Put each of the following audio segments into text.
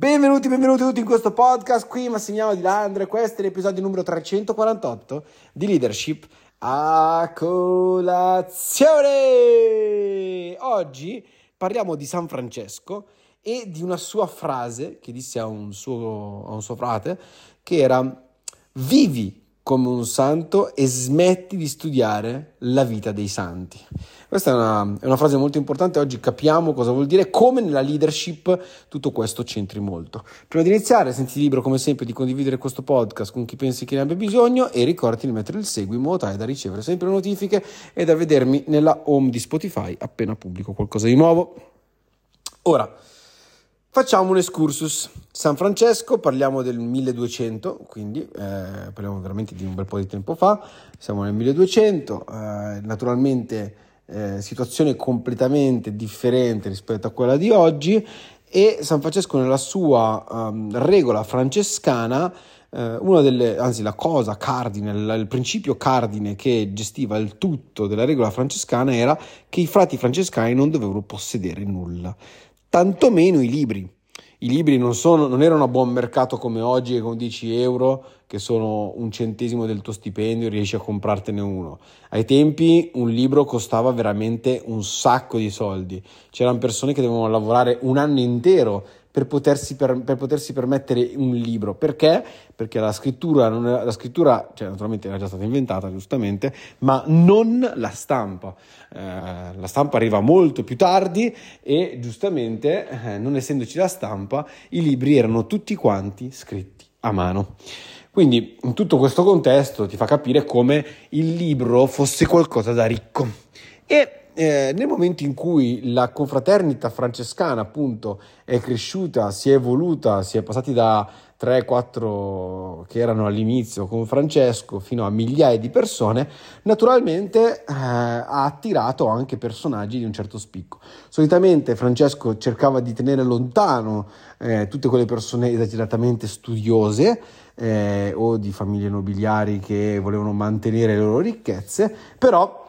Benvenuti, benvenuti tutti in questo podcast. Qui Massimiliano Di Landre. Questo è l'episodio numero 348 di Leadership a colazione. Oggi parliamo di San Francesco e di una sua frase che disse a un suo, a un suo frate che era vivi come un santo e smetti di studiare la vita dei santi. Questa è una, è una, frase molto importante, oggi capiamo cosa vuol dire, come nella leadership tutto questo c'entri molto. Prima di iniziare, senti libero come sempre di condividere questo podcast con chi pensi che ne abbia bisogno e ricordati di mettere il segui in modo tale da ricevere sempre le notifiche e da vedermi nella home di Spotify appena pubblico qualcosa di nuovo. Ora, Facciamo un excursus. San Francesco, parliamo del 1200, quindi eh, parliamo veramente di un bel po' di tempo fa, siamo nel 1200, eh, naturalmente eh, situazione completamente differente rispetto a quella di oggi e San Francesco nella sua um, regola francescana Uh, una delle, anzi la cosa cardine, il, principio cardine che gestiva il tutto della regola francescana era che i frati francescani non dovevano possedere nulla tantomeno i libri. I libri non, sono, non erano a buon mercato come oggi, con 10 euro, che sono un centesimo del tuo stipendio, riesci a comprartene uno. Ai tempi un libro costava veramente un sacco di soldi. C'erano persone che dovevano lavorare un anno intero per potersi, per, per potersi, permettere un libro. Perché? Perché la scrittura, era, la scrittura cioè, naturalmente era già stata inventata, giustamente, ma non la stampa. Eh, la stampa arriva molto più tardi e giustamente, eh, non essendoci la stampa, i libri erano tutti quanti scritti a mano. Quindi in tutto questo contesto ti fa capire come il libro fosse qualcosa da ricco. E eh, nel momento in cui la confraternita francescana appunto è cresciuta, si è evoluta, si è passati da 3-4 che erano all'inizio con Francesco fino a migliaia di persone, naturalmente eh, ha attirato anche personaggi di un certo spicco. Solitamente Francesco cercava di tenere lontano eh, tutte quelle persone esageratamente studiose eh, o di famiglie nobiliari che volevano mantenere le loro ricchezze, però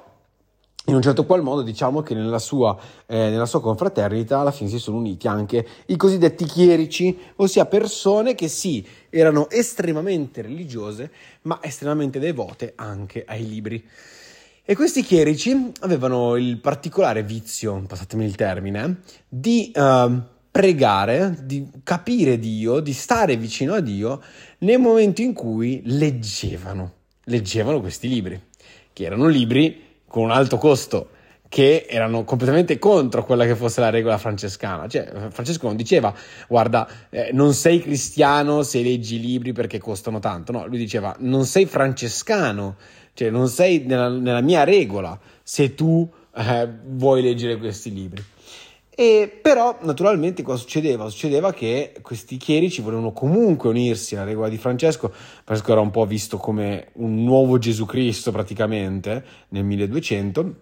in un certo qual modo diciamo che nella sua, eh, nella sua, confraternita alla fine si sono uniti anche i cosiddetti chierici, ossia persone che sì, erano estremamente religiose, ma estremamente devote anche ai libri. E questi chierici avevano il particolare vizio, passatemi il termine, di uh, pregare, di capire Dio, di stare vicino a Dio nel momento in cui leggevano, leggevano questi libri, che erano libri con un alto costo che erano completamente contro quella che fosse la regola francescana. Cioè, Francesco non diceva, guarda, eh, non sei cristiano se leggi i libri perché costano tanto. No, lui diceva, non sei francescano, cioè non sei nella, nella mia regola se tu eh, vuoi leggere questi libri. E però naturalmente cosa succedeva? Succedeva che questi chierici volevano comunque unirsi alla regola di Francesco. Francesco era un po' visto come un nuovo Gesù Cristo praticamente nel 1200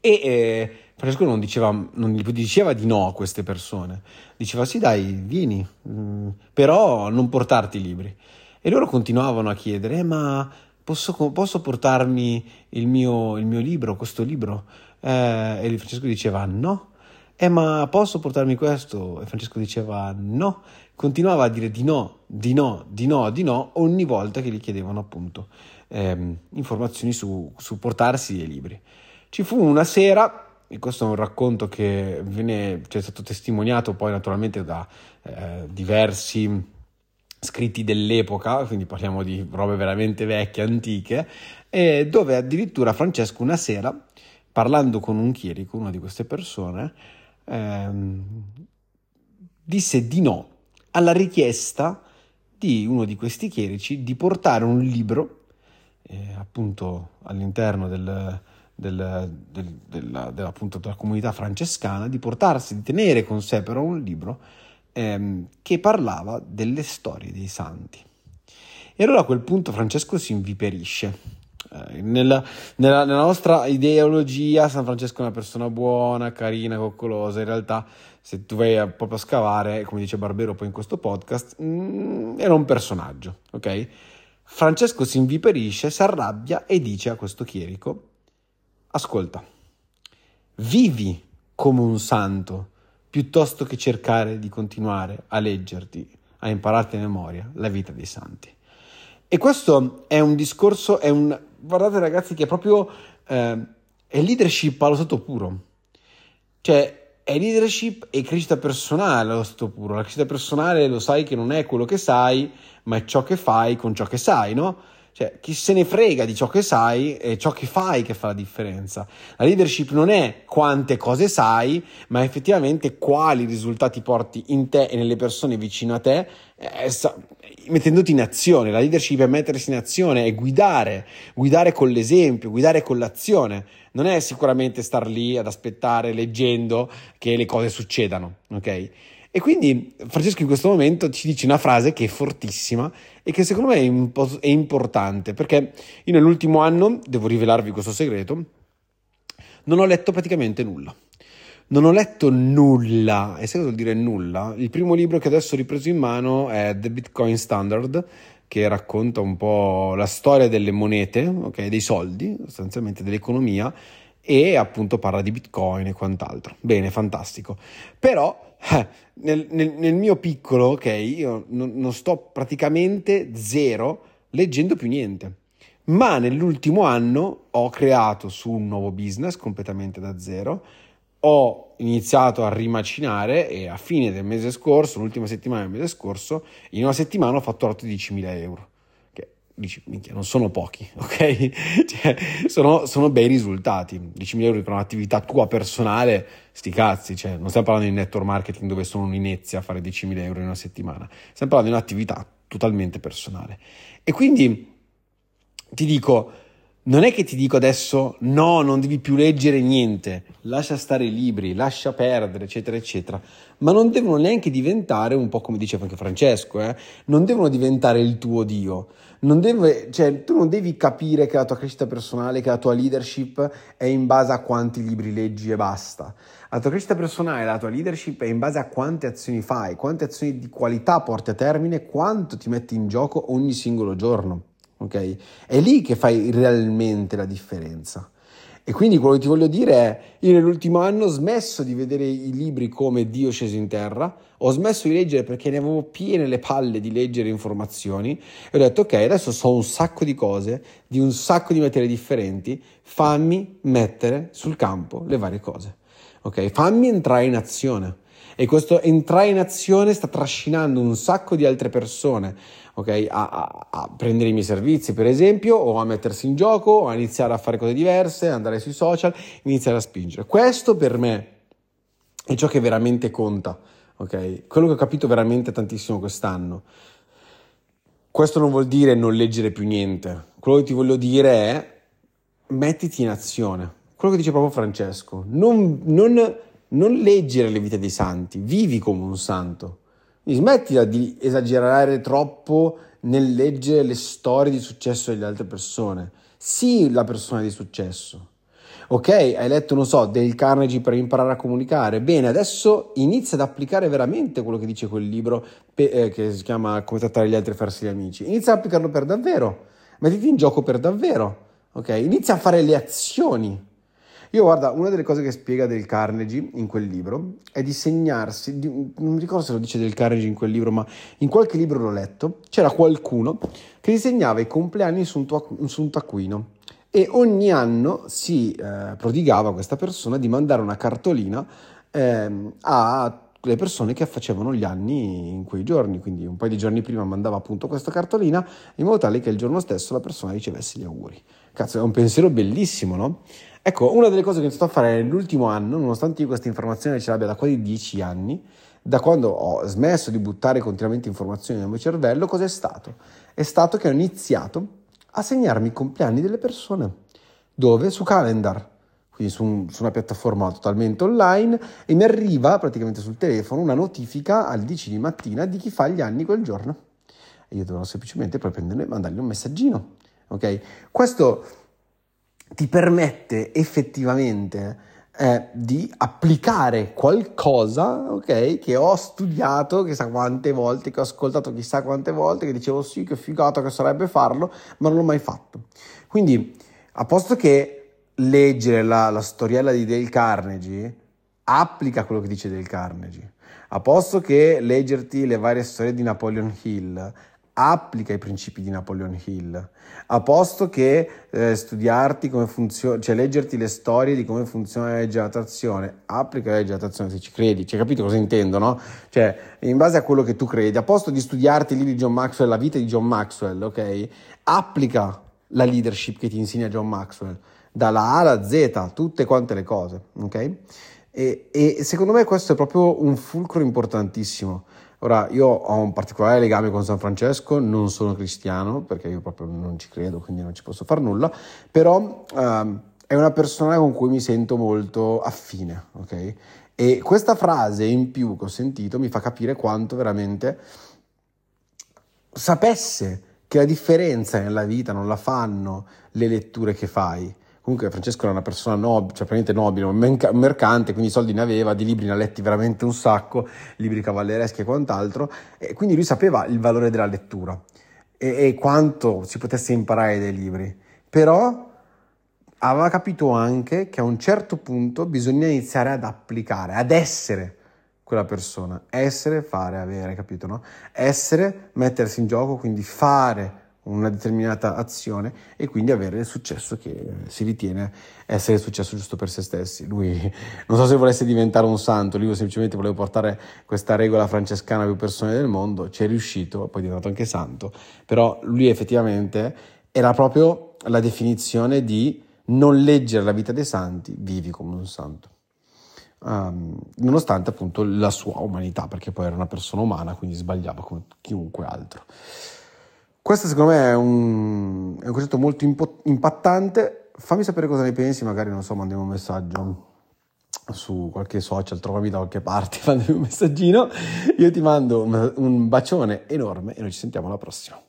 e eh, Francesco non diceva, non diceva di no a queste persone, diceva sì dai vieni, mm, però non portarti i libri. E loro continuavano a chiedere eh, ma posso, posso portarmi il mio, il mio libro, questo libro? Eh, e Francesco diceva no eh ma posso portarmi questo? E Francesco diceva no, continuava a dire di no, di no, di no, di no ogni volta che gli chiedevano appunto ehm, informazioni su, su portarsi dei libri. Ci fu una sera, e questo è un racconto che viene, cioè, è stato testimoniato poi naturalmente da eh, diversi scritti dell'epoca, quindi parliamo di robe veramente vecchie, antiche, e dove addirittura Francesco una sera, parlando con un chierico, una di queste persone, ehm, disse di no alla richiesta di uno di questi chierici di portare un libro, eh, appunto all'interno del, del, del, della, della, della, comunità francescana, di portarsi, di tenere con sé però un libro ehm, che parlava delle storie dei santi. E allora a quel punto Francesco si inviperisce nella, nella, nella, nostra ideologia San Francesco è una persona buona, carina, coccolosa, in realtà se tu vai a, proprio a scavare, come dice Barbero poi in questo podcast, mh, mm, era un personaggio, ok? Francesco si inviperisce, si arrabbia e dice a questo chierico, ascolta, vivi come un santo, piuttosto che cercare di continuare a leggerti, a impararti a memoria la vita dei santi. E questo è un discorso, è un, guardate ragazzi, che proprio, eh, è leadership allo stato puro. Cioè, è leadership e crescita personale allo stato puro. La crescita personale lo sai che non è quello che sai, ma è ciò che fai con ciò che sai, no? Cioè, chi se ne frega di ciò che sai, è ciò che fai che fa la differenza. La leadership non è quante cose sai, ma effettivamente quali risultati porti in te e nelle persone vicino a te, eh, mettendoti in azione. La leadership è mettersi in azione, è guidare, guidare con l'esempio, guidare con l'azione. Non è sicuramente star lì ad aspettare, leggendo che le cose succedano, ok? E quindi Francesco in questo momento ci dice una frase che è fortissima e che secondo me è, impo- è importante perché io nell'ultimo anno, devo rivelarvi questo segreto, non ho letto praticamente nulla. Non ho letto nulla, e sai cosa vuol dire nulla? Il primo libro che adesso ho ripreso in mano è The Bitcoin Standard, che racconta un po' la storia delle monete, okay, dei soldi, sostanzialmente dell'economia, e appunto parla di Bitcoin e quant'altro. Bene, fantastico. Però eh, nel, nel, nel, mio piccolo, ok, io non, non sto praticamente zero leggendo più niente. Ma nell'ultimo anno ho creato su un nuovo business completamente da zero, ho iniziato a rimacinare e a fine del mese scorso, l'ultima settimana del mese scorso, in una settimana ho fatto 10.000 euro dici, minchia, non sono pochi, ok? cioè, sono, sono, bei risultati. 10.000 euro per un'attività tua personale, sti cazzi, cioè, non stiamo parlando di network marketing dove sono un inizia a fare 10.000 euro in una settimana, stiamo parlando di un'attività totalmente personale. E quindi ti dico, non è che ti dico adesso no, non devi più leggere niente, lascia stare i libri, lascia perdere, eccetera, eccetera, ma non devono neanche diventare, un po' come diceva anche Francesco, eh, non devono diventare il tuo Dio. Non deve, cioè, tu non devi capire che la tua crescita personale, che la tua leadership è in base a quanti libri leggi e basta. La tua crescita personale, la tua leadership è in base a quante azioni fai, quante azioni di qualità porti a termine, quanto ti metti in gioco ogni singolo giorno ok? È lì che fai realmente la differenza. E quindi quello che ti voglio dire è, io nell'ultimo anno ho smesso di vedere i libri come Dio sceso in terra, ho smesso di leggere perché ne avevo piene le palle di leggere informazioni e ho detto ok, adesso so un sacco di cose, di un sacco di materie differenti, fammi mettere sul campo le varie cose, ok? Fammi entrare in azione. E questo entrare in azione sta trascinando un sacco di altre persone okay, a, a, a, prendere i miei servizi, per esempio, o a mettersi in gioco, o a iniziare a fare cose diverse, andare sui social, iniziare a spingere. Questo per me è ciò che veramente conta, ok? Quello che ho capito veramente tantissimo quest'anno. Questo non vuol dire non leggere più niente. Quello che ti voglio dire è mettiti in azione. Quello che dice proprio Francesco. Non, non, non leggere le vite dei santi, vivi come un santo. Smettila di esagerare troppo nel leggere le storie di successo delle altre persone. Sii la persona di successo. Ok, hai letto, non so, del Carnegie per imparare a comunicare. Bene, adesso inizia ad applicare veramente quello che dice quel libro pe- eh, che si chiama Come trattare gli altri e farsi gli amici. Inizia ad applicarlo per davvero. Mettiti in gioco per davvero. Ok, inizia a fare le azioni io guarda, una delle cose che spiega del Carnegie in quel libro è di segnarsi, di, non mi ricordo se lo dice del Carnegie in quel libro, ma in qualche libro l'ho letto, c'era qualcuno che disegnava i compleanni su un, tuo, su un taccuino e ogni anno si eh, prodigava a questa persona di mandare una cartolina eh, alle persone che facevano gli anni in quei giorni, quindi un paio di giorni prima mandava appunto questa cartolina in modo tale che il giorno stesso la persona ricevesse gli auguri. Cazzo, è un pensiero bellissimo, no? Ecco, una delle cose che ho iniziato a fare nell'ultimo anno, nonostante io questa informazione ce l'abbia da quasi dieci anni, da quando ho smesso di buttare continuamente informazioni nel mio cervello, cos'è stato? È stato che ho iniziato a segnarmi i compleanni delle persone. Dove? Su Calendar, quindi su, su, una piattaforma totalmente online, e mi arriva praticamente sul telefono una notifica alle 10 di mattina di chi fa gli anni quel giorno. E io dovevo semplicemente poi prendere e mandargli un messaggino. Ok? Questo ti permette effettivamente eh, di applicare qualcosa, ok, che ho studiato chissà quante volte, che ho ascoltato chissà quante volte, che dicevo sì, che figata che sarebbe farlo, ma non l'ho mai fatto. Quindi, a posto che leggere la, la storiella di Dale Carnegie, applica quello che dice del Carnegie. A posto che leggerti le varie storie di Napoleon Hill, applica i principi di Napoleon Hill, a posto che eh, studiarti come funziona, cioè leggerti le storie di come funziona la legge dell'attrazione, applica la legge dell'attrazione se ci credi, cioè capito cosa intendo, no? Cioè, in base a quello che tu credi, a posto di studiarti libri di John Maxwell, la vita di John Maxwell, ok? Applica la leadership che ti insegna John Maxwell, dalla A alla Z, tutte quante le cose, ok? E, e secondo me questo è proprio un fulcro importantissimo. Ora, io ho un particolare legame con San Francesco, non sono cristiano perché io proprio non ci credo, quindi non ci posso fare nulla, però uh, è una persona con cui mi sento molto affine, ok? E questa frase in più che ho sentito mi fa capire quanto veramente sapesse che la differenza nella vita non la fanno le letture che fai, Comunque Francesco era una persona nobile, cioè praticamente nobile, un mercante, quindi soldi ne aveva, di libri ne ha letti veramente un sacco, libri cavallereschi e quant'altro, e quindi lui sapeva il valore della lettura e, e quanto si potesse imparare dai libri. Però aveva capito anche che a un certo punto bisogna iniziare ad applicare, ad essere quella persona, essere, fare, avere, capito? No? Essere, mettersi in gioco, quindi fare una determinata azione e quindi avere il successo che si ritiene essere il successo giusto per se stessi. Lui non so se volesse diventare un santo, lui semplicemente voleva portare questa regola francescana a più persone del mondo, ci è riuscito, poi è diventato anche santo, però lui effettivamente era proprio la definizione di non leggere la vita dei santi, vivi come un santo. Um, nonostante appunto la sua umanità, perché poi era una persona umana, quindi sbagliava come chiunque altro. Questo secondo me è un, è un concetto molto impo- impattante. Fammi sapere cosa ne pensi, magari non so, mandiamo un messaggio su qualche social, trovami da qualche parte, mandami un messaggino. Io ti mando un, un bacione enorme e noi ci sentiamo alla prossima.